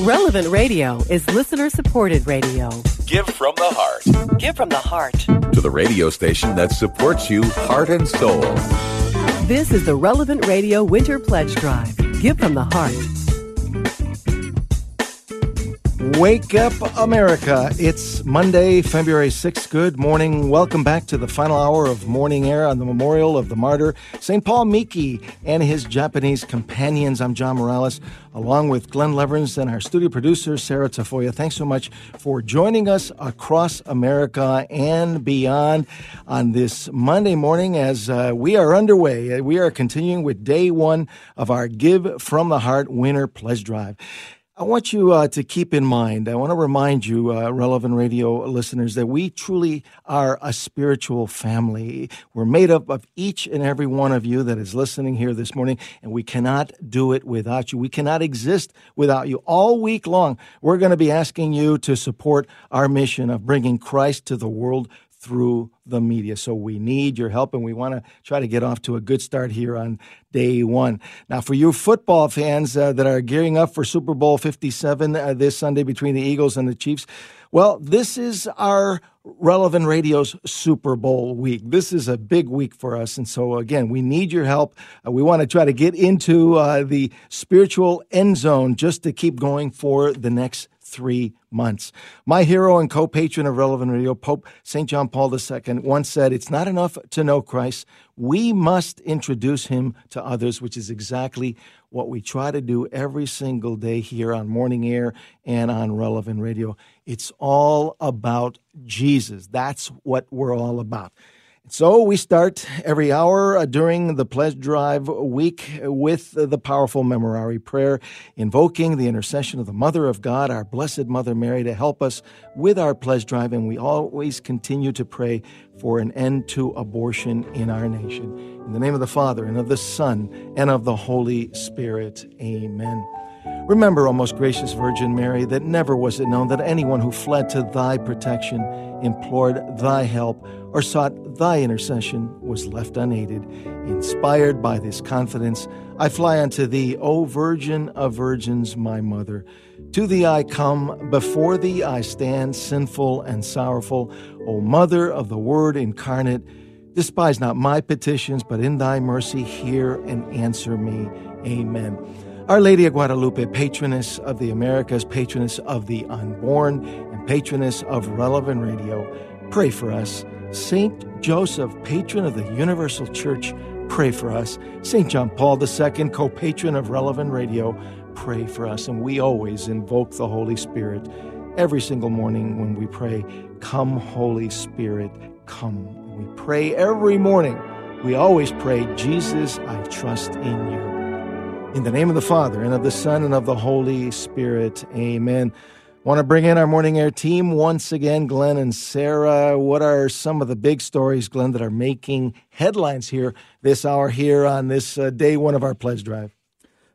Relevant Radio is listener supported radio. Give from the heart. Give from the heart. To the radio station that supports you heart and soul. This is the Relevant Radio Winter Pledge Drive. Give from the heart. Wake up, America. It's Monday, February 6th. Good morning. Welcome back to the final hour of morning air on the memorial of the martyr, St. Paul Miki, and his Japanese companions. I'm John Morales, along with Glenn Leverins and our studio producer, Sarah Tafoya. Thanks so much for joining us across America and beyond on this Monday morning as uh, we are underway. We are continuing with day one of our Give from the Heart Winter Pledge Drive. I want you uh, to keep in mind, I want to remind you, uh, relevant radio listeners, that we truly are a spiritual family. We're made up of each and every one of you that is listening here this morning, and we cannot do it without you. We cannot exist without you. All week long, we're going to be asking you to support our mission of bringing Christ to the world through the media. So we need your help, and we want to try to get off to a good start here on day one. Now, for you football fans uh, that are gearing up for Super Bowl 57 uh, this Sunday between the Eagles and the Chiefs, well, this is our Relevant Radio's Super Bowl week. This is a big week for us. And so, again, we need your help. Uh, we want to try to get into uh, the spiritual end zone just to keep going for the next three months. My hero and co patron of Relevant Radio, Pope St. John Paul II, once said, It's not enough to know Christ. We must introduce him to others, which is exactly what we try to do every single day here on Morning Air and on Relevant Radio. It's all about Jesus. That's what we're all about. So we start every hour uh, during the pledge drive week with the powerful memorare prayer, invoking the intercession of the Mother of God, our Blessed Mother Mary, to help us with our pledge drive. And we always continue to pray for an end to abortion in our nation. In the name of the Father, and of the Son, and of the Holy Spirit. Amen. Remember, O most gracious Virgin Mary, that never was it known that anyone who fled to thy protection, implored thy help, or sought thy intercession was left unaided. Inspired by this confidence, I fly unto thee, O Virgin of Virgins, my mother. To thee I come, before thee I stand, sinful and sorrowful. O Mother of the Word incarnate, despise not my petitions, but in thy mercy hear and answer me. Amen. Our Lady of Guadalupe, patroness of the Americas, patroness of the unborn, and patroness of relevant radio, pray for us. Saint Joseph, patron of the Universal Church, pray for us. Saint John Paul II, co patron of relevant radio, pray for us. And we always invoke the Holy Spirit every single morning when we pray, Come, Holy Spirit, come. We pray every morning. We always pray, Jesus, I trust in you. In the name of the Father, and of the Son, and of the Holy Spirit. Amen. Want to bring in our morning air team once again, Glenn and Sarah. What are some of the big stories, Glenn, that are making headlines here this hour here on this uh, day one of our pledge drive?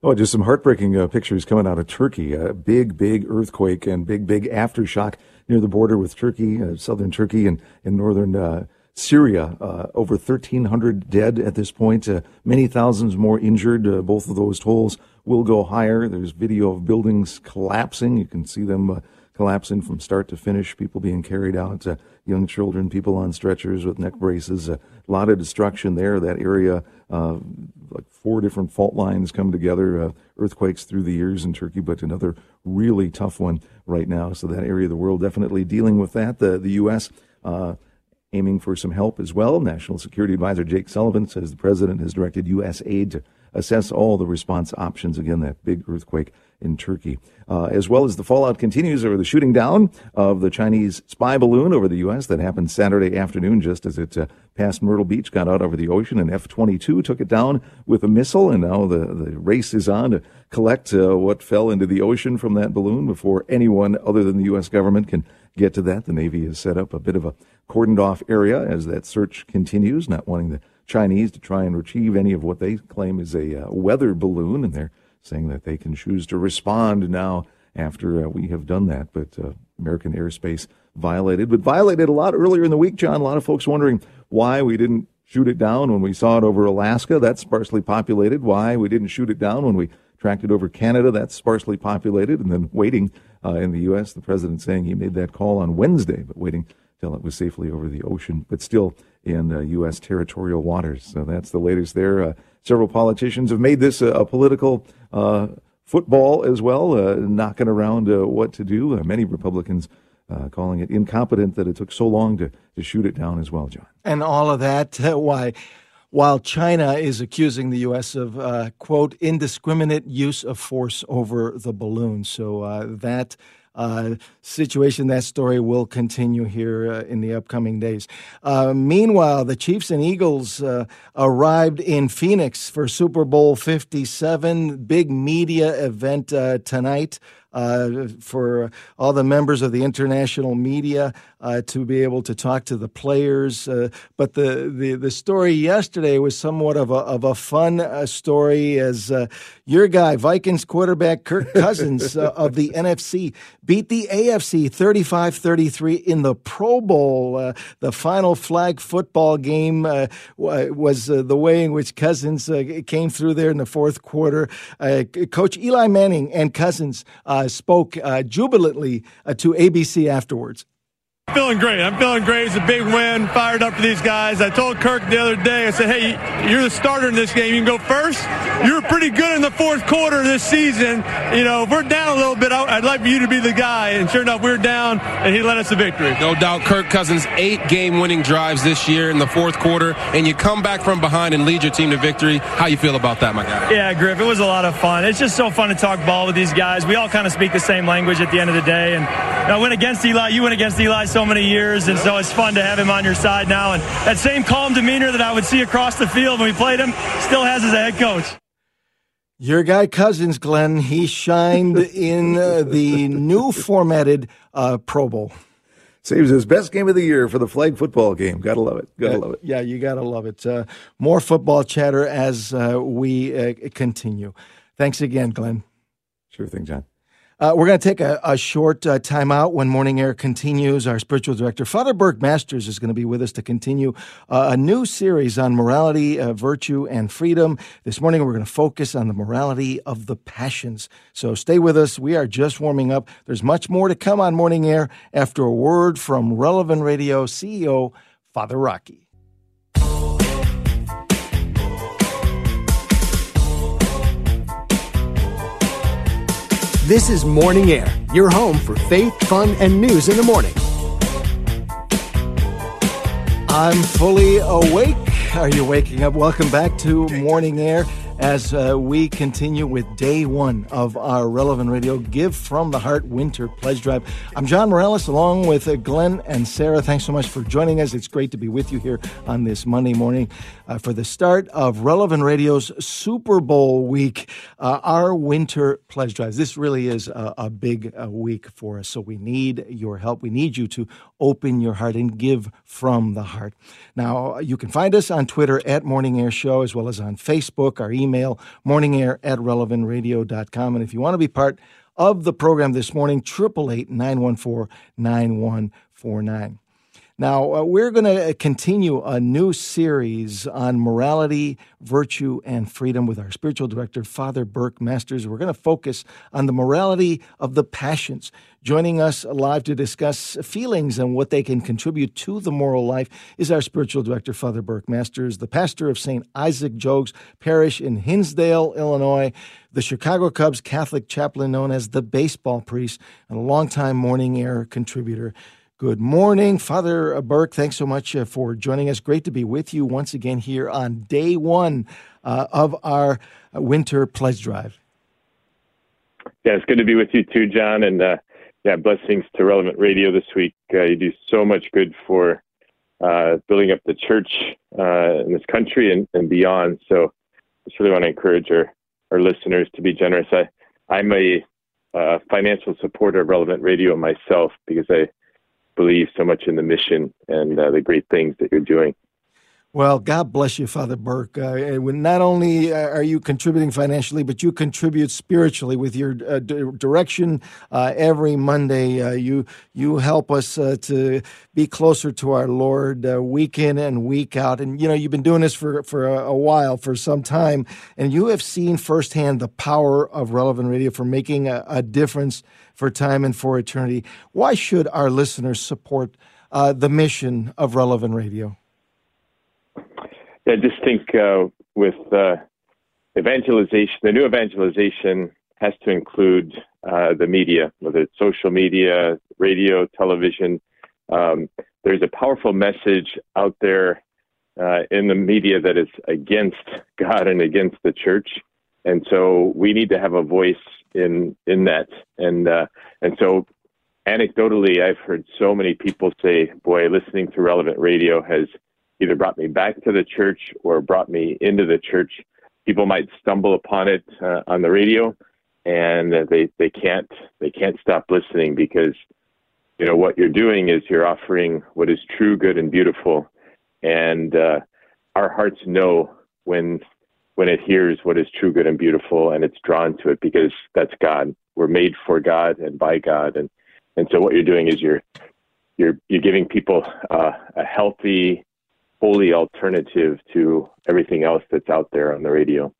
Oh, just some heartbreaking uh, pictures coming out of Turkey. A big, big earthquake and big, big aftershock near the border with Turkey, uh, southern Turkey, and in northern uh, Syria, uh, over 1,300 dead at this point, uh, many thousands more injured. Uh, both of those tolls will go higher. There's video of buildings collapsing. You can see them uh, collapsing from start to finish, people being carried out, uh, young children, people on stretchers with neck braces. a lot of destruction there. That area, uh, like four different fault lines come together, earthquakes through the years in Turkey, but another really tough one right now. So that area of the world definitely dealing with that. The, the U.S aiming for some help as well. National Security Advisor Jake Sullivan says the president has directed U.S. aid to assess all the response options. Again, that big earthquake in Turkey. Uh, as well as the fallout continues over the shooting down of the Chinese spy balloon over the U.S. that happened Saturday afternoon just as it uh, passed Myrtle Beach, got out over the ocean. and F 22 took it down with a missile, and now the, the race is on to collect uh, what fell into the ocean from that balloon before anyone other than the U.S. government can get to that. The Navy has set up a bit of a cordoned off area as that search continues, not wanting the Chinese to try and retrieve any of what they claim is a uh, weather balloon, and they're saying that they can choose to respond now after uh, we have done that. But uh, American airspace violated, but violated a lot earlier in the week, John. A lot of folks wondering why we didn't shoot it down when we saw it over Alaska. That's sparsely populated. Why we didn't shoot it down when we tracked it over Canada. That's sparsely populated, and then waiting uh, in the U.S. The president saying he made that call on Wednesday, but waiting till it was safely over the ocean, but still in uh, U.S. territorial waters. So that's the latest there. Uh, several politicians have made this a, a political uh, football as well, uh, knocking around uh, what to do. many Republicans. calling it incompetent that it took so long to, to shoot it down as well, John. And all of that, why while China is accusing the U.S. of, uh, quote, indiscriminate use of force over the balloon. So uh, that uh, situation, that story will continue here uh, in the upcoming days. Uh, meanwhile, the Chiefs and Eagles uh, arrived in Phoenix for Super Bowl 57, big media event tonight uh, for all the members of the international media uh, to be able to talk to the players. Uh, but the, the, the story yesterday was somewhat of a, of a fun uh, story as uh, your guy, Vikings quarterback Kirk Cousins uh, of the NFC, beat the AFC 35 33 in the Pro Bowl. the final flag football game was the way in which Cousins came through there in the fourth quarter. Coach Eli Manning and Cousins spoke uh, jubilantly uh, to ABC afterwards. Feeling great. I'm feeling great. It's a big win. Fired up for these guys. I told Kirk the other day, I said, hey, you're the starter in this game. You can go first. You were pretty good in the fourth quarter this season. You know, if we're down a little bit, I'd like for you to be the guy. And sure enough, we are down, and he led us to victory. No doubt, Kirk Cousins, eight game winning drives this year in the fourth quarter, and you come back from behind and lead your team to victory. How you feel about that, my guy? Yeah, Griff, it was a lot of fun. It's just so fun to talk ball with these guys. We all kind of speak the same language at the end of the day. And I went against Eli. You went against Eli so many years, and so it's fun to have him on your side now. And that same calm demeanor that I would see across the field when we played him still has as a head coach. Your guy Cousins, Glenn, he shined in uh, the new formatted uh, Pro Bowl. Saves his best game of the year for the flag football game. Gotta love it. Gotta uh, love it. Yeah, you gotta love it. Uh, more football chatter as uh, we uh, continue. Thanks again, Glenn. Sure thing, John. Uh, we're going to take a, a short uh, time out when Morning Air continues. Our spiritual director, Father Burke Masters, is going to be with us to continue uh, a new series on morality, uh, virtue, and freedom. This morning, we're going to focus on the morality of the passions. So stay with us. We are just warming up. There's much more to come on Morning Air after a word from Relevant Radio CEO, Father Rocky. This is Morning Air, your home for faith, fun, and news in the morning. I'm fully awake. Are you waking up? Welcome back to Morning Air as uh, we continue with day one of our Relevant Radio Give from the Heart Winter Pledge Drive. I'm John Morales along with uh, Glenn and Sarah. Thanks so much for joining us. It's great to be with you here on this Monday morning uh, for the start of Relevant Radio's Super Bowl week, uh, our Winter Pledge Drive. This really is a, a big uh, week for us, so we need your help. We need you to open your heart and give from the heart. Now, you can find us on Twitter at Morning Air Show as well as on Facebook. Our email email, morningair at relevantradio.com. And if you want to be part of the program this morning, 888 914 9149. Now, uh, we're going to continue a new series on morality, virtue, and freedom with our spiritual director, Father Burke Masters. We're going to focus on the morality of the passions. Joining us live to discuss feelings and what they can contribute to the moral life is our spiritual director, Father Burke Masters, the pastor of St. Isaac Jogues Parish in Hinsdale, Illinois, the Chicago Cubs Catholic chaplain known as the baseball priest, and a longtime morning air contributor. Good morning, Father Burke. Thanks so much uh, for joining us. Great to be with you once again here on day one uh, of our uh, winter pledge drive. Yeah, it's good to be with you too, John. And uh, yeah, blessings to Relevant Radio this week. Uh, you do so much good for uh, building up the church in this country and, and beyond. So I just really want to encourage our, our listeners to be generous. I, I'm a financial supporter of Relevant Radio myself because I believe so much in the mission and uh, the great things that you're doing. Well, God bless you, Father Burke. Uh, not only uh, are you contributing financially, but you contribute spiritually with your uh, direction uh, every Monday. Uh, you you help us uh, to be closer to our Lord week in and week out. And you know you've been doing this for for a, a, while, for some time, and you have seen firsthand the power of relevant radio for making a, a difference for time and for eternity. Why should our listeners support the mission of relevant radio? I just think uh, with uh, evangelization, the new evangelization has to include uh, the media, whether it's social media, radio, television. Um, there's a powerful message out there uh, in the media that is against God and against the church, and so we need to have a voice in in that. And uh, and so, anecdotally, I've heard so many people say, "Boy, listening to relevant radio has." Either brought me back to the church or brought me into the church. People might stumble upon it uh, on the radio, and they they can't they can't stop listening because you know what you're doing is you're offering what is true, good, and beautiful, and uh, our hearts know when when it hears what is true, good, and beautiful, and it's drawn to it because that's God. We're made for God and by God, and and so what you're doing is you're you're you're giving people uh, a healthy holy alternative to everything else that's out there on the radio.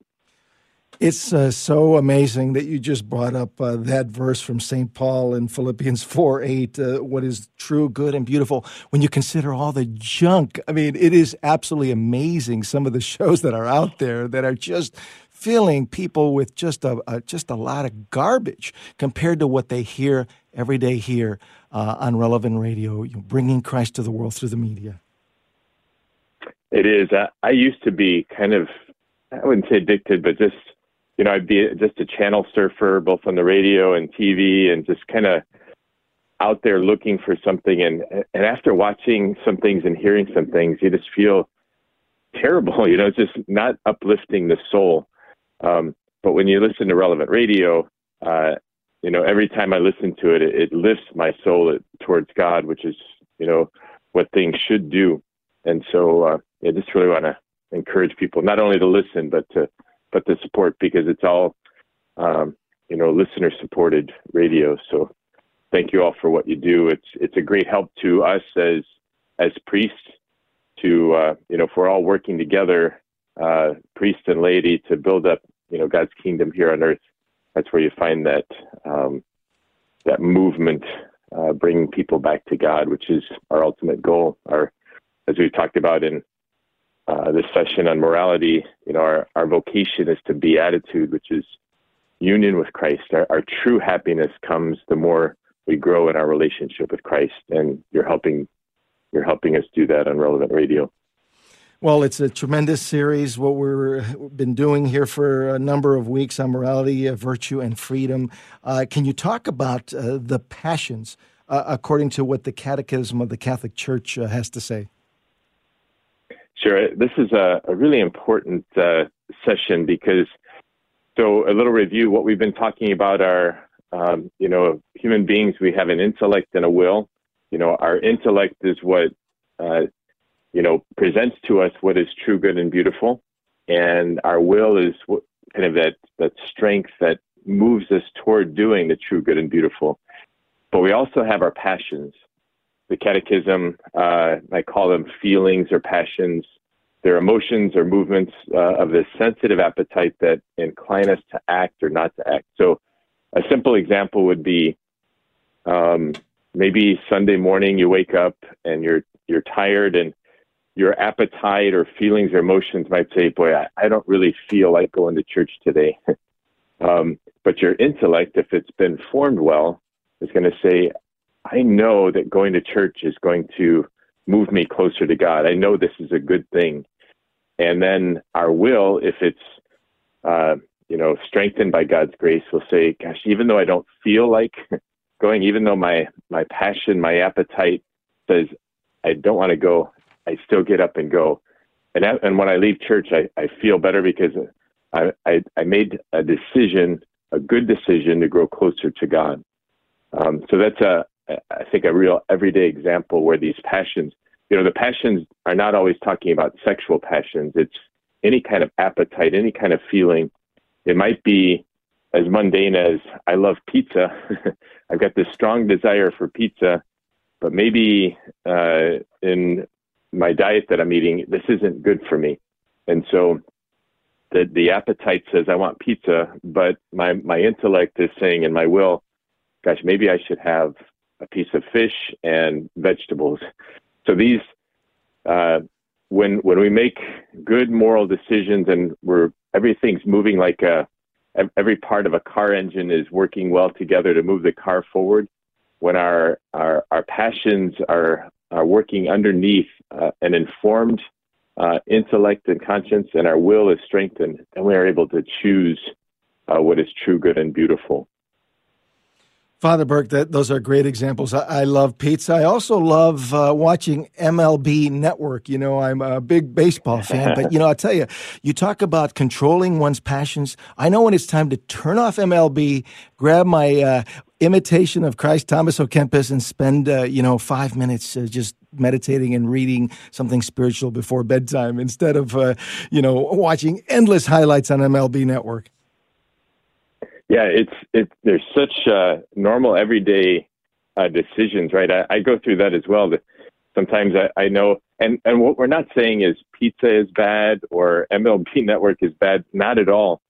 It's uh, so amazing that you just brought up uh, that verse from St. Paul in Philippians 4 8, uh, what is true, good, and beautiful. When you consider all the junk, I mean, it is absolutely amazing some of the shows that are out there that are just filling people with just a, a just a lot of garbage compared to what they hear every day here uh, on relevant radio, you know, bringing Christ to the world through the media. It is. I, I used to be kind of, I wouldn't say addicted, but just, you know, I'd be just a channel surfer, both on the radio and TV, and just kind of out there looking for something. And and after watching some things and hearing some things, you just feel terrible. You know, it's just not uplifting the soul. Um, but when you listen to relevant radio, uh, you know, every time I listen to it, it, it lifts my soul towards God, which is, you know, what things should do. And so, uh, I just really want to encourage people not only to listen but to but to support because it's all um, you know listener supported radio. So thank you all for what you do. It's it's a great help to us as as priests to uh, you know if we're all working together, uh, priest and laity, to build up you know God's kingdom here on earth. That's where you find that um, that movement, uh, bringing people back to God, which is our ultimate goal. Our as we've talked about in uh, this session on morality, you know, our, our vocation is to beatitude, which is union with Christ. Our, our true happiness comes the more we grow in our relationship with Christ, and you're helping you're helping us do that on Relevant Radio. Well, it's a tremendous series. What we've been doing here for a number of weeks on morality, uh, virtue, and freedom. Uh, can you talk about uh, the passions uh, according to what the Catechism of the Catholic Church has to say? Sure. This is a, a really important uh, session because, so a little review. What we've been talking about are, um, you know, human beings. We have an intellect and a will. You know, our intellect is what, uh, you know, presents to us what is true, good, and beautiful, and our will is what, kind of that that strength that moves us toward doing the true, good, and beautiful. But we also have our passions the catechism. Uh, I call them feelings or passions. They're emotions or movements uh, of this sensitive appetite that incline us to act or not to act. So, a simple example would be um, maybe Sunday morning you wake up and you're you're tired and your appetite or feelings or emotions might say, "Boy, I, I don't really feel like going to church today." um, but your intellect, if it's been formed well, is going to say, I know that going to church is going to move me closer to God. I know this is a good thing. And then our will, if it's, uh, you know, strengthened by God's grace, will say, gosh, even though I don't feel like going, even though my, my passion, my appetite says, I don't want to go, I still get up and go. And, and when I leave church, I, I feel better because I, I, I made a decision, a good decision to grow closer to God. Um, so that's a, I think, a real everyday example where these passions, you know, the passions are not always talking about sexual passions. It's any kind of appetite, any kind of feeling. It might be as mundane as I love pizza. I've got this strong desire for pizza, but maybe uh, in my diet that I'm eating, this isn't good for me. And so the the appetite says I want pizza, but my my intellect is saying and my will, gosh, maybe I should have a piece of fish and vegetables. So these, uh, when when we make good moral decisions and we're everything's moving like a every part of a car engine is working well together to move the car forward. When our our, our passions are are working underneath uh, an informed uh, intellect and conscience, and our will is strengthened, and we are able to choose uh, what is true, good, and beautiful. Father Burke, that, those are great examples. I, I love pizza. I also love uh, watching MLB Network. You know, I'm a big baseball fan, but you know, I'll tell you, you talk about controlling one's passions. I know when it's time to turn off MLB, grab my uh, imitation of Christ Thomas à Kempis and spend, uh, you know, five minutes uh, just meditating and reading something spiritual before bedtime instead of, uh, you know, watching endless highlights on MLB Network. Yeah, it's it. There's such uh, normal everyday uh, decisions, right? I, I, go through that as well. That sometimes I, I know, and and what we're not saying is pizza is bad or MLB Network is bad. Not at all.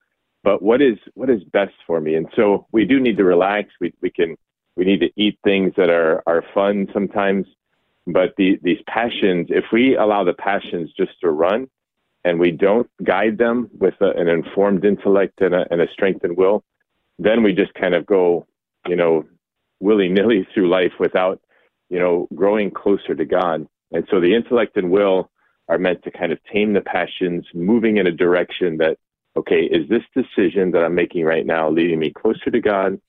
But what is what is best for me? And so we do need to relax. We we can we need to eat things that are are fun sometimes. But the, these passions, if we allow the passions just to run, and we don't guide them with a, an informed intellect and a, and a strengthened will, then we just kind of go, you know, willy nilly through life without, you know, growing closer to God. And so the intellect and will are meant to kind of tame the passions, moving in a direction that, okay, is this decision that I'm making right now leading me closer to God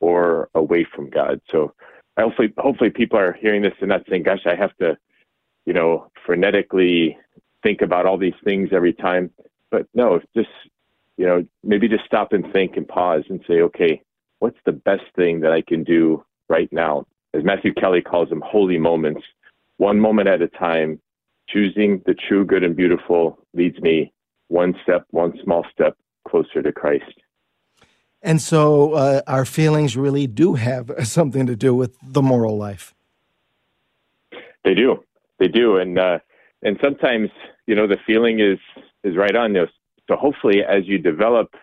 or away from God? So hopefully, hopefully people are hearing this and not saying, gosh, I have to, you know, frenetically think about all these things every time. But no, just you know, maybe just stop and think and pause and say, okay, what's the best thing that I can do right now? As Matthew Kelly calls them, holy moments, one moment at a time, choosing the true, good, and beautiful leads me one step, one small step closer to Christ. And so uh, our feelings really do have something to do with the moral life. They do. They do. And, uh, and sometimes, you know, the feeling is, is right on. You know, so hopefully, as you develop,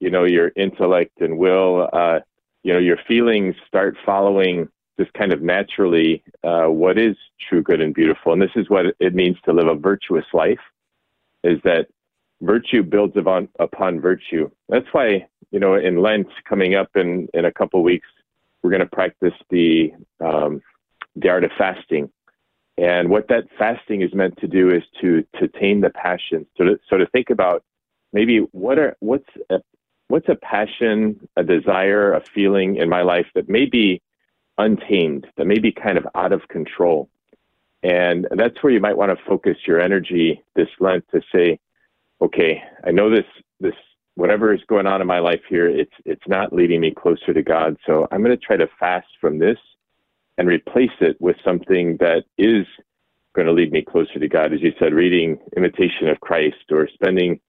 you know, your intellect and will, uh, you know, your feelings start following just kind of naturally uh, what is true, good, and beautiful. And this is what it means to live a virtuous life: is that virtue builds upon upon virtue. That's why you know in Lent coming up in in a couple weeks, we're going to practice the um, the art of fasting. And what that fasting is meant to do is to to tame the passions. So to, so to think about maybe what are what's a, what's a passion, a desire, a feeling in my life that may be untamed, that may be kind of out of control. And that's where you might want to focus your energy this Lent to say, okay, I know this this whatever is going on in my life here, it's it's not leading me closer to God. So I'm going to try to fast from this and replace it with something that is going to lead me closer to God. As you said, reading Imitation of Christ or spending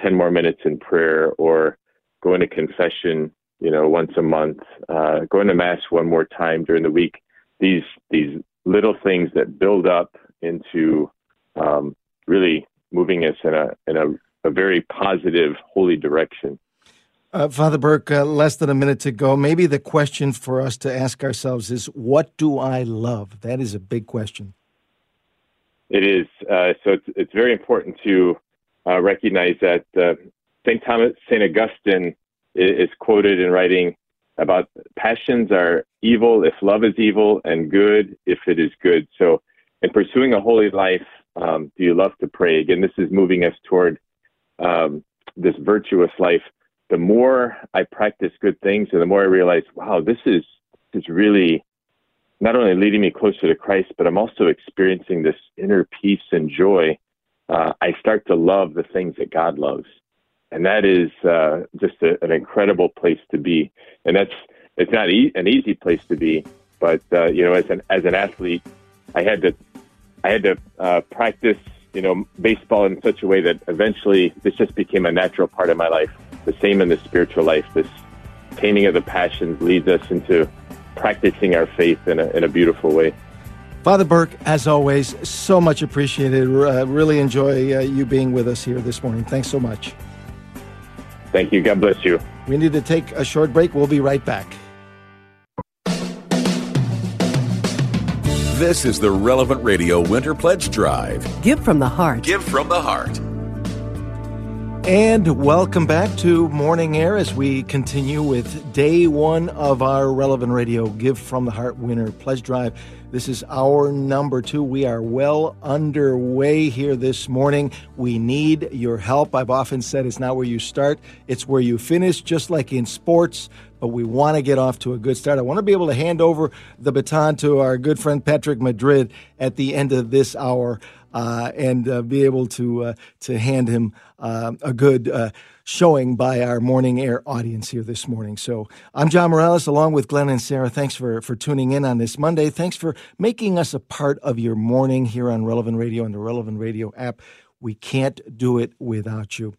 10 more minutes in prayer or going to confession, you know, once a month, uh, going to mass one more time during the week. These, these little things that build up into um, really moving us in a, in a, a very positive, holy direction. Uh, Father Burke, uh, less than a minute to go. Maybe the question for us to ask ourselves is, what do I love? That is a big question. It is. Uh, so it's, it's very important to uh, recognize that uh, St. Thomas, St. Augustine is, is quoted in writing about passions are evil if love is evil and good if it is good. So, in pursuing a holy life, um, do you love to pray? Again, this is moving us toward um, this virtuous life. The more I practice good things, and the more I realize, wow, this is this is really not only leading me closer to Christ, but I'm also experiencing this inner peace and joy uh, I start to love the things that God loves. And that is uh, just a, an incredible place to be. And that's it's not e- an easy place to be, but uh, you know, as an as an athlete, I had to I had to uh, practice, you know, baseball in such a way that eventually this just became a natural part of my life. The same in the spiritual life. This taming of the passions leads us into practicing our faith in a, in a beautiful way. Father Burke, as always, so much appreciated. Uh, really enjoy uh, you being with us here this morning. Thanks so much. Thank you. God bless you. We need to take a short break. We'll be right back. This is the Relevant Radio Winter Pledge Drive. Give from the heart. Give from the heart. And welcome back to Morning Air as we continue with day one of our Relevant Radio Give from the Heart Winter Pledge Drive. This is hour number two. We are well underway here this morning. We need your help. I've often said it's not where you start, it's where you finish, just like in sports. But we want to get off to a good start. I want to be able to hand over the baton to our good friend Patrick Madrid at the end of this hour uh, and uh, be able to uh, to hand him uh, a good uh, showing by our morning air audience here this morning. So I'm John Morales, along with Glenn and Sarah. Thanks for for tuning in on this Monday. Thanks for making us a part of your morning here on Relevant Radio and the Relevant Radio app. We can't do it without you.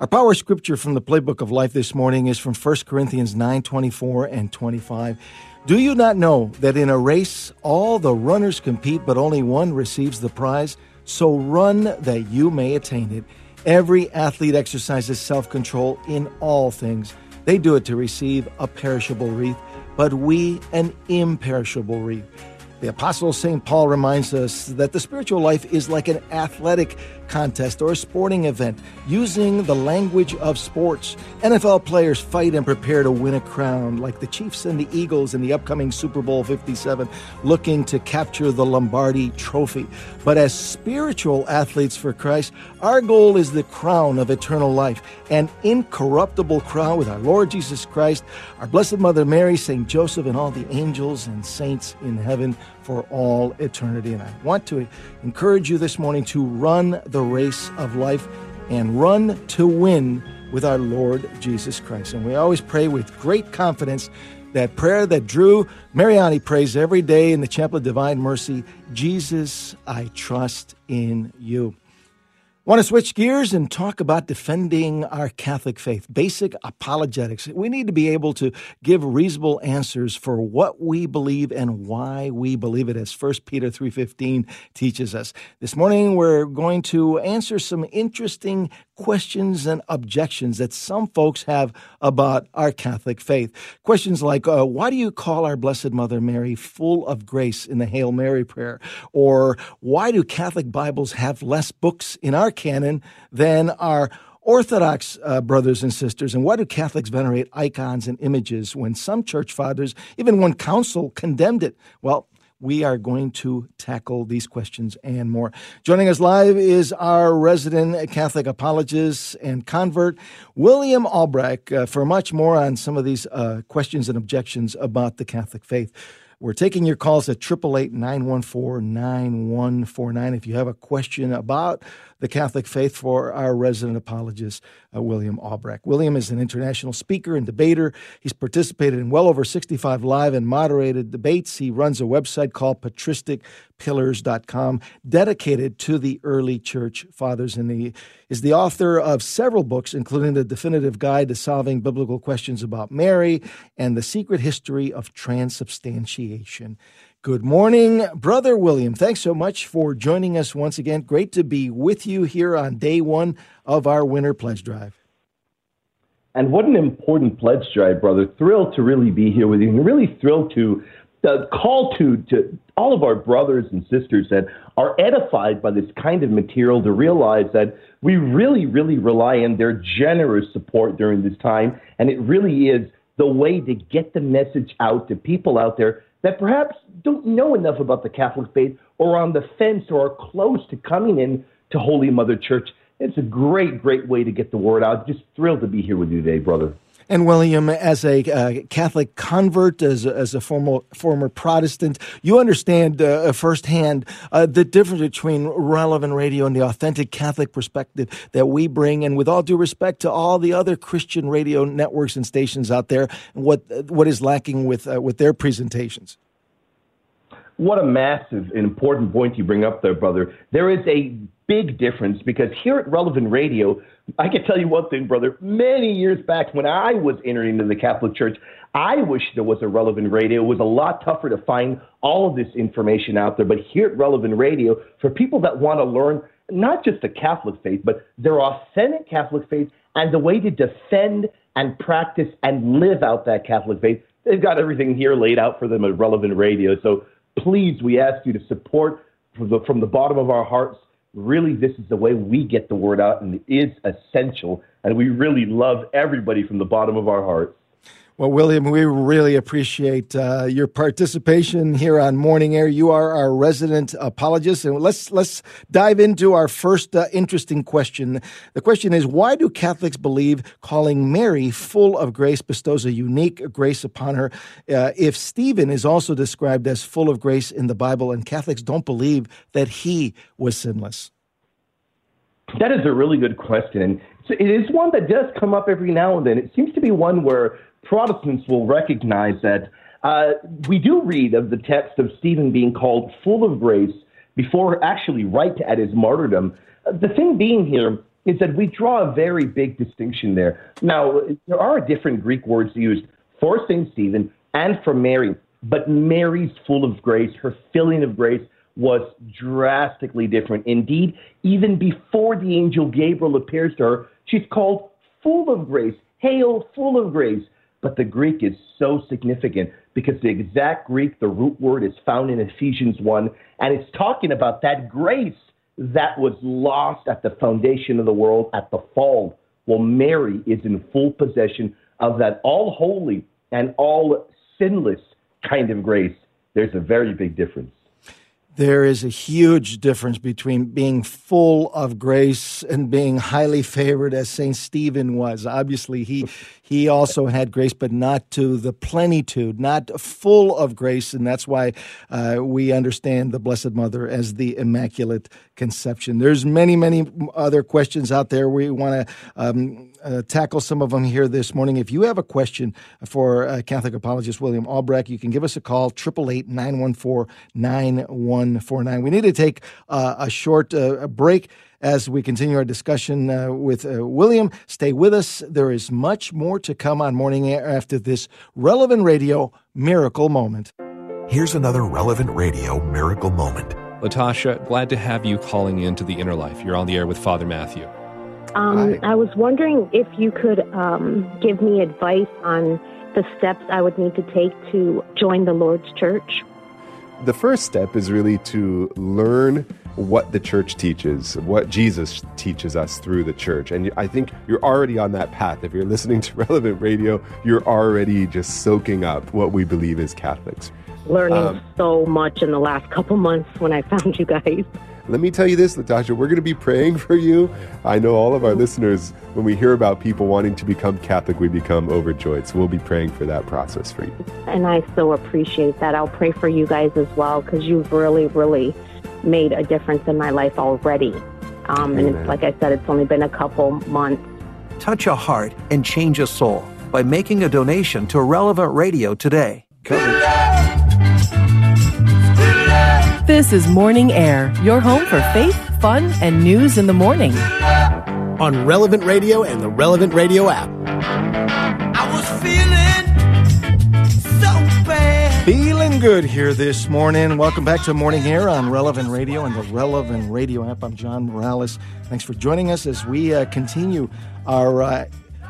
Our power scripture from the playbook of life this morning is from 1 Corinthians 9 24 and 25. Do you not know that in a race all the runners compete, but only one receives the prize? So run that you may attain it. Every athlete exercises self control in all things. They do it to receive a perishable wreath, but we an imperishable wreath. The Apostle St. Paul reminds us that the spiritual life is like an athletic contest or a sporting event using the language of sports. NFL players fight and prepare to win a crown, like the Chiefs and the Eagles in the upcoming Super Bowl 57, looking to capture the Lombardi trophy. But as spiritual athletes for Christ, our goal is the crown of eternal life, an incorruptible crown with our Lord Jesus Christ, our Blessed Mother Mary, St. Joseph, and all the angels and saints in heaven for all eternity. And I want to encourage you this morning to run the race of life and run to win with our Lord Jesus Christ. And we always pray with great confidence that prayer that Drew Mariani prays every day in the Chapel of Divine Mercy Jesus, I trust in you. Want to switch gears and talk about defending our Catholic faith, basic apologetics. We need to be able to give reasonable answers for what we believe and why we believe it as 1 Peter 3:15 teaches us. This morning we're going to answer some interesting questions and objections that some folks have about our Catholic faith. Questions like, uh, why do you call our Blessed Mother Mary full of grace in the Hail Mary prayer? Or why do Catholic Bibles have less books in our canon than our Orthodox uh, brothers and sisters, and why do Catholics venerate icons and images when some church fathers, even one council, condemned it? Well, we are going to tackle these questions and more. Joining us live is our resident Catholic apologist and convert, William Albrecht, uh, for much more on some of these uh, questions and objections about the Catholic faith. We're taking your calls at 888 914 9149 if you have a question about the Catholic faith for our resident apologist, uh, William Albrecht. William is an international speaker and debater. He's participated in well over 65 live and moderated debates. He runs a website called patristicpillars.com dedicated to the early church fathers. And he is the author of several books, including The Definitive Guide to Solving Biblical Questions About Mary and The Secret History of Transubstantiation. Good morning, Brother William. Thanks so much for joining us once again. Great to be with you here on day one of our Winter Pledge Drive. And what an important pledge drive, brother. Thrilled to really be here with you and really thrilled to uh, call to, to all of our brothers and sisters that are edified by this kind of material to realize that we really, really rely on their generous support during this time. And it really is the way to get the message out to people out there that perhaps don't know enough about the Catholic faith or on the fence or are close to coming in to Holy Mother Church. It's a great, great way to get the word out. Just thrilled to be here with you today, brother. And William, as a uh, Catholic convert, as a, as a former former Protestant, you understand uh, firsthand uh, the difference between relevant radio and the authentic Catholic perspective that we bring. And with all due respect to all the other Christian radio networks and stations out there, what what is lacking with uh, with their presentations. What a massive and important point you bring up there, brother. There is a big difference because here at Relevant Radio, I can tell you one thing, brother. Many years back when I was entering into the Catholic Church, I wish there was a Relevant Radio. It was a lot tougher to find all of this information out there. But here at Relevant Radio, for people that want to learn not just the Catholic faith, but their authentic Catholic faith and the way to defend and practice and live out that Catholic faith, they've got everything here laid out for them at Relevant Radio. So please, we ask you to support from the, from the bottom of our hearts. Really, this is the way we get the word out, and it is essential. And we really love everybody from the bottom of our hearts. Well, William, we really appreciate uh, your participation here on Morning Air. You are our resident apologist, and let's let's dive into our first uh, interesting question. The question is: Why do Catholics believe calling Mary full of grace bestows a unique grace upon her? Uh, if Stephen is also described as full of grace in the Bible, and Catholics don't believe that he was sinless. That is a really good question, it is one that does come up every now and then. It seems to be one where Protestants will recognize that uh, we do read of the text of Stephen being called full of grace before actually right at his martyrdom. Uh, the thing being here is that we draw a very big distinction there. Now, there are different Greek words used for St. Stephen and for Mary, but Mary's full of grace, her filling of grace, was drastically different. Indeed, even before the angel Gabriel appears to her, she's called full of grace. Hail, full of grace. But the Greek is so significant because the exact Greek, the root word, is found in Ephesians 1, and it's talking about that grace that was lost at the foundation of the world at the fall. Well, Mary is in full possession of that all holy and all sinless kind of grace. There's a very big difference there is a huge difference between being full of grace and being highly favored as St. Stephen was. Obviously, he he also had grace, but not to the plenitude, not full of grace. And that's why uh, we understand the Blessed Mother as the Immaculate Conception. There's many, many other questions out there. We want to um, uh, tackle some of them here this morning. If you have a question for uh, Catholic apologist William Albrecht, you can give us a call, 888 914 9149. We need to take uh, a short uh, break as we continue our discussion uh, with uh, William. Stay with us. There is much more to come on Morning Air after this relevant radio miracle moment. Here's another relevant radio miracle moment. Latasha, glad to have you calling in to the inner life. You're on the air with Father Matthew. Um, I was wondering if you could um, give me advice on the steps I would need to take to join the Lord's Church. The first step is really to learn what the church teaches, what Jesus teaches us through the church. And I think you're already on that path. If you're listening to relevant radio, you're already just soaking up what we believe as Catholics. Learning um, so much in the last couple months when I found you guys. Let me tell you this, Latasha, we're going to be praying for you. I know all of our listeners, when we hear about people wanting to become Catholic, we become overjoyed. So we'll be praying for that process for you. And I so appreciate that. I'll pray for you guys as well because you've really, really made a difference in my life already. Um, and like I said, it's only been a couple months. Touch a heart and change a soul by making a donation to Relevant Radio today. This is Morning Air, your home for faith, fun, and news in the morning. On Relevant Radio and the Relevant Radio app. I was feeling so bad. Feeling good here this morning. Welcome back to Morning Air on Relevant Radio and the Relevant Radio app. I'm John Morales. Thanks for joining us as we uh, continue our uh,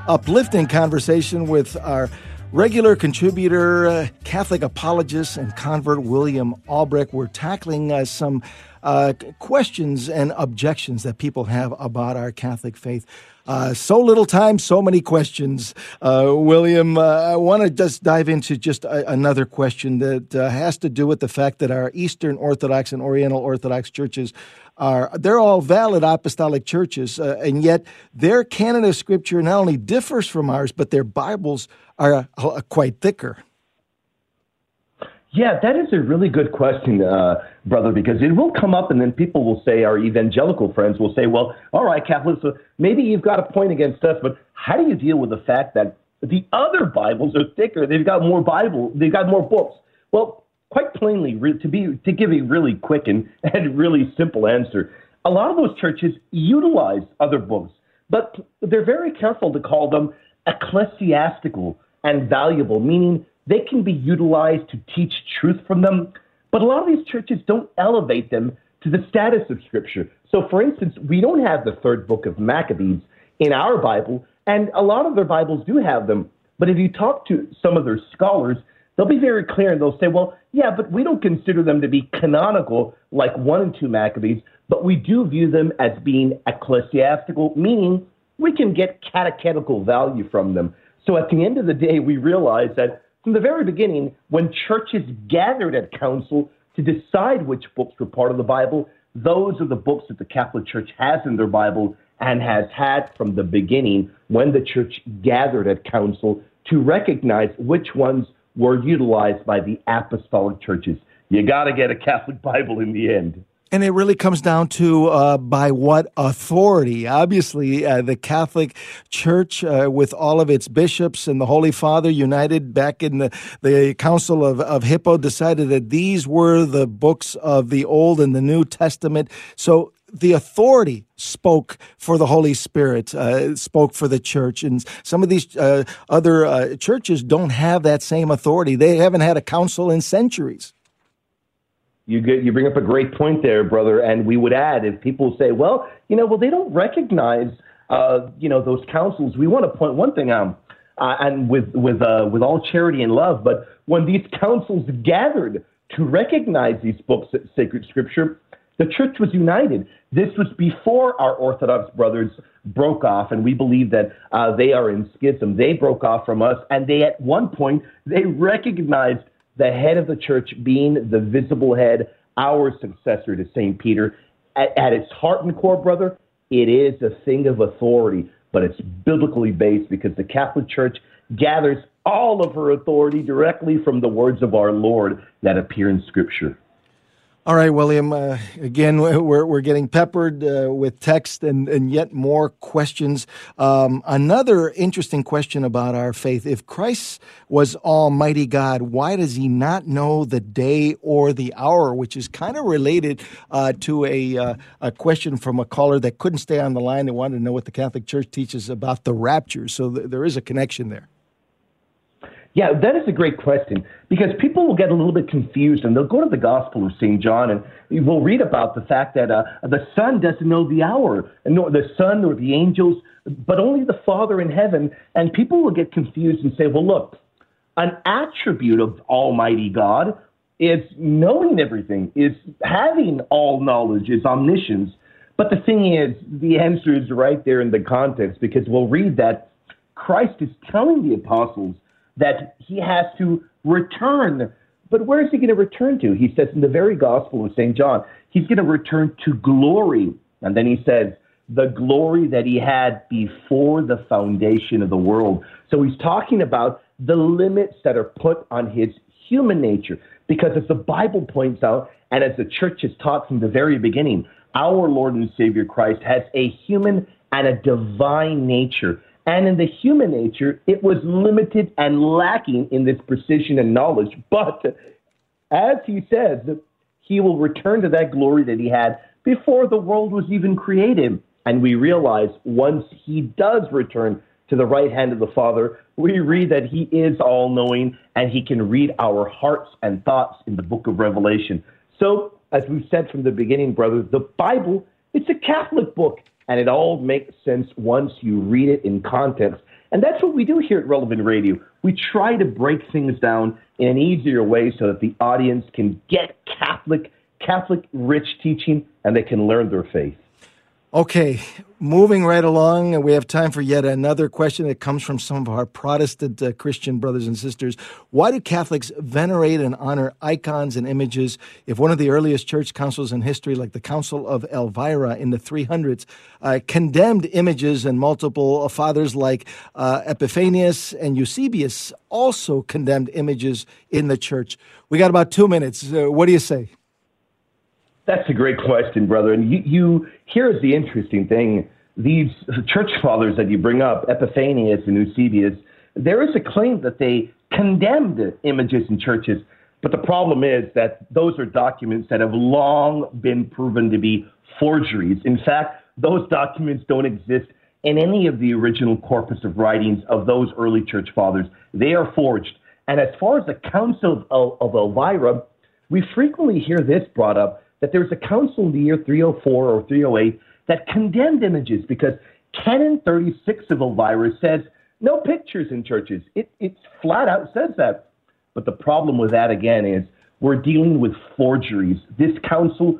uplifting conversation with our regular contributor, uh, Catholic apologist, and convert William Albrecht. We're tackling uh, some uh, questions and objections that people have about our Catholic faith. Uh, so little time, so many questions. Uh, William, uh, I want to just dive into just a, another question that uh, has to do with the fact that our Eastern Orthodox and Oriental Orthodox churches are they're all valid apostolic churches, uh, and yet their canon of Scripture not only differs from ours, but their Bibles are quite thicker. Yeah, that is a really good question, uh, brother, because it will come up and then people will say, our evangelical friends will say, well, all right, Catholics, so maybe you've got a point against us, but how do you deal with the fact that the other Bibles are thicker? They've got more Bible, they've got more books. Well, quite plainly, to be to give a really quick and, and really simple answer, a lot of those churches utilize other books, but they're very careful to call them ecclesiastical and valuable, meaning they can be utilized to teach truth from them. But a lot of these churches don't elevate them to the status of Scripture. So, for instance, we don't have the third book of Maccabees in our Bible, and a lot of their Bibles do have them. But if you talk to some of their scholars, they'll be very clear and they'll say, well, yeah, but we don't consider them to be canonical like 1 and 2 Maccabees, but we do view them as being ecclesiastical, meaning we can get catechetical value from them. So at the end of the day, we realize that from the very beginning, when churches gathered at council to decide which books were part of the Bible, those are the books that the Catholic Church has in their Bible and has had from the beginning when the church gathered at council to recognize which ones were utilized by the apostolic churches. You got to get a Catholic Bible in the end. And it really comes down to uh, by what authority. Obviously, uh, the Catholic Church, uh, with all of its bishops and the Holy Father united back in the, the Council of, of Hippo, decided that these were the books of the Old and the New Testament. So the authority spoke for the Holy Spirit, uh, spoke for the church. And some of these uh, other uh, churches don't have that same authority. They haven't had a council in centuries. You get you bring up a great point there, brother. And we would add if people say, well, you know, well they don't recognize, uh, you know, those councils. We want to point one thing out, uh, and with with uh, with all charity and love. But when these councils gathered to recognize these books, sacred scripture, the church was united. This was before our Orthodox brothers broke off, and we believe that uh, they are in schism. They broke off from us, and they at one point they recognized the head of the church being the visible head, our successor to St. Peter. At, at its heart and core, brother, it is a thing of authority, but it's biblically based because the Catholic Church gathers all of her authority directly from the words of our Lord that appear in Scripture. All right, William. Uh, again, we're, we're getting peppered uh, with text and, and yet more questions. Um, another interesting question about our faith. If Christ was Almighty God, why does he not know the day or the hour? Which is kind of related uh, to a, uh, a question from a caller that couldn't stay on the line that wanted to know what the Catholic Church teaches about the rapture. So th- there is a connection there. Yeah, that is a great question because people will get a little bit confused and they'll go to the Gospel of St. John and we'll read about the fact that uh, the Son doesn't know the hour, nor the Son or the angels, but only the Father in heaven. And people will get confused and say, well, look, an attribute of Almighty God is knowing everything, is having all knowledge, is omniscience. But the thing is, the answer is right there in the context because we'll read that Christ is telling the apostles that he has to return. But where is he going to return to? He says in the very Gospel of St. John, he's going to return to glory. And then he says, the glory that he had before the foundation of the world. So he's talking about the limits that are put on his human nature. Because as the Bible points out, and as the church has taught from the very beginning, our Lord and Savior Christ has a human and a divine nature. And in the human nature, it was limited and lacking in this precision and knowledge. But as he says, he will return to that glory that he had before the world was even created. And we realize once he does return to the right hand of the Father, we read that he is all knowing and he can read our hearts and thoughts in the book of Revelation. So, as we've said from the beginning, brothers, the Bible, it's a Catholic book and it all makes sense once you read it in context. And that's what we do here at Relevant Radio. We try to break things down in an easier way so that the audience can get Catholic, Catholic rich teaching and they can learn their faith. Okay, moving right along, we have time for yet another question that comes from some of our Protestant uh, Christian brothers and sisters. Why do Catholics venerate and honor icons and images if one of the earliest church councils in history, like the Council of Elvira in the 300s, uh, condemned images and multiple fathers like uh, Epiphanius and Eusebius also condemned images in the church? We got about two minutes. Uh, what do you say? That's a great question, brother. And you, you here's the interesting thing: these church fathers that you bring up, Epiphanius and Eusebius, there is a claim that they condemned images in churches. But the problem is that those are documents that have long been proven to be forgeries. In fact, those documents don't exist in any of the original corpus of writings of those early church fathers. They are forged. And as far as the Council of, of Elvira, we frequently hear this brought up that there was a council in the year 304 or 308 that condemned images because Canon 36 of Elvira says no pictures in churches. It, it flat out says that. But the problem with that, again, is we're dealing with forgeries. This council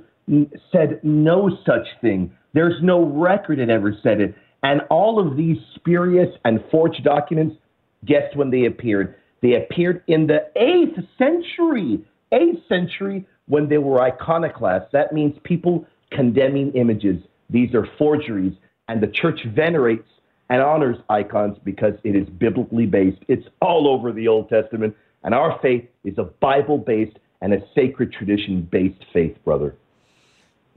said no such thing. There's no record it ever said it. And all of these spurious and forged documents, guess when they appeared? They appeared in the 8th century. 8th century when they were iconoclasts. That means people condemning images. These are forgeries. And the church venerates and honors icons because it is biblically based. It's all over the Old Testament. And our faith is a Bible based and a sacred tradition based faith, brother.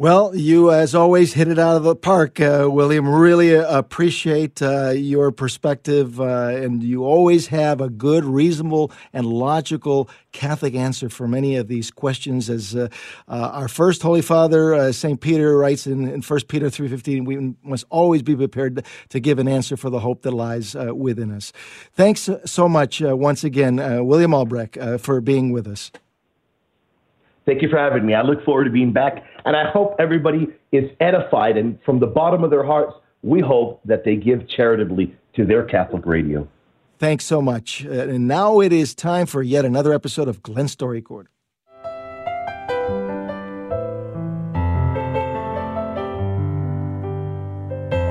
Well, you, as always, hit it out of the park, uh, William. Really uh, appreciate uh, your perspective, uh, and you always have a good, reasonable, and logical Catholic answer for many of these questions. As uh, uh, our first Holy Father, Saint Peter, writes in, in 1 Peter three fifteen, we must always be prepared to give an answer for the hope that lies within us. Thanks so much once again, William Albrecht, for being with us. Thank you for having me. I look forward to being back, and I hope everybody is edified. And from the bottom of their hearts, we hope that they give charitably to their Catholic radio. Thanks so much. Uh, and now it is time for yet another episode of Glen Story Corner.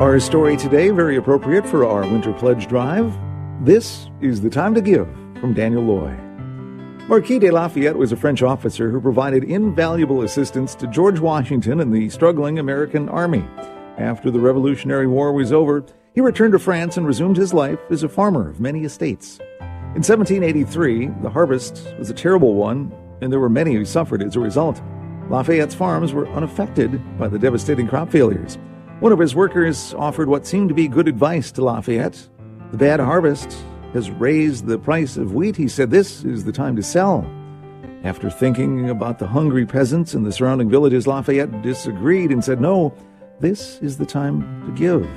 Our story today, very appropriate for our winter pledge drive. This is the time to give from Daniel Loy. Marquis de Lafayette was a French officer who provided invaluable assistance to George Washington and the struggling American army. After the Revolutionary War was over, he returned to France and resumed his life as a farmer of many estates. In 1783, the harvest was a terrible one, and there were many who suffered as a result. Lafayette's farms were unaffected by the devastating crop failures. One of his workers offered what seemed to be good advice to Lafayette. The bad harvest has raised the price of wheat, he said this is the time to sell. After thinking about the hungry peasants in the surrounding villages, Lafayette disagreed and said, No, this is the time to give.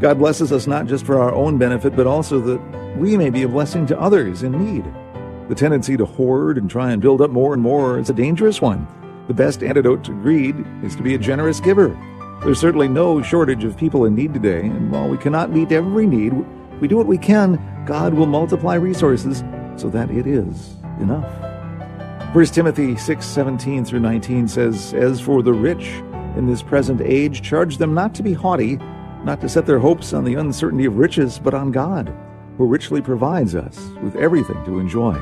God blesses us not just for our own benefit, but also that we may be a blessing to others in need. The tendency to hoard and try and build up more and more is a dangerous one. The best antidote to greed is to be a generous giver. There's certainly no shortage of people in need today, and while we cannot meet every need, we do what we can, God will multiply resources so that it is enough. 1 Timothy 6 17 through 19 says, As for the rich in this present age, charge them not to be haughty, not to set their hopes on the uncertainty of riches, but on God, who richly provides us with everything to enjoy.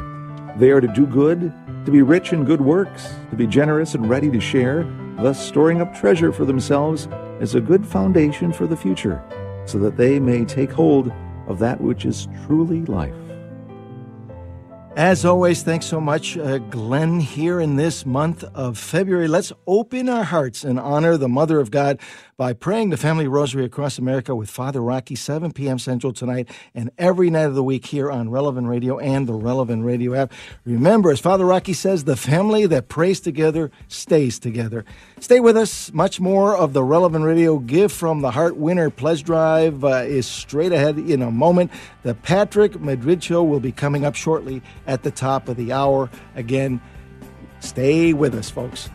They are to do good, to be rich in good works, to be generous and ready to share, thus storing up treasure for themselves as a good foundation for the future, so that they may take hold of that which is truly life. As always, thanks so much, uh, Glen, here in this month of February. Let's open our hearts and honor the Mother of God by praying the Family Rosary across America with Father Rocky, 7 p.m. Central tonight and every night of the week here on Relevant Radio and the Relevant Radio app. Remember, as Father Rocky says, the family that prays together stays together. Stay with us. Much more of the Relevant Radio Give from the Heart Winter Pledge Drive uh, is straight ahead in a moment. The Patrick Madrid Show will be coming up shortly at the top of the hour. Again, stay with us, folks.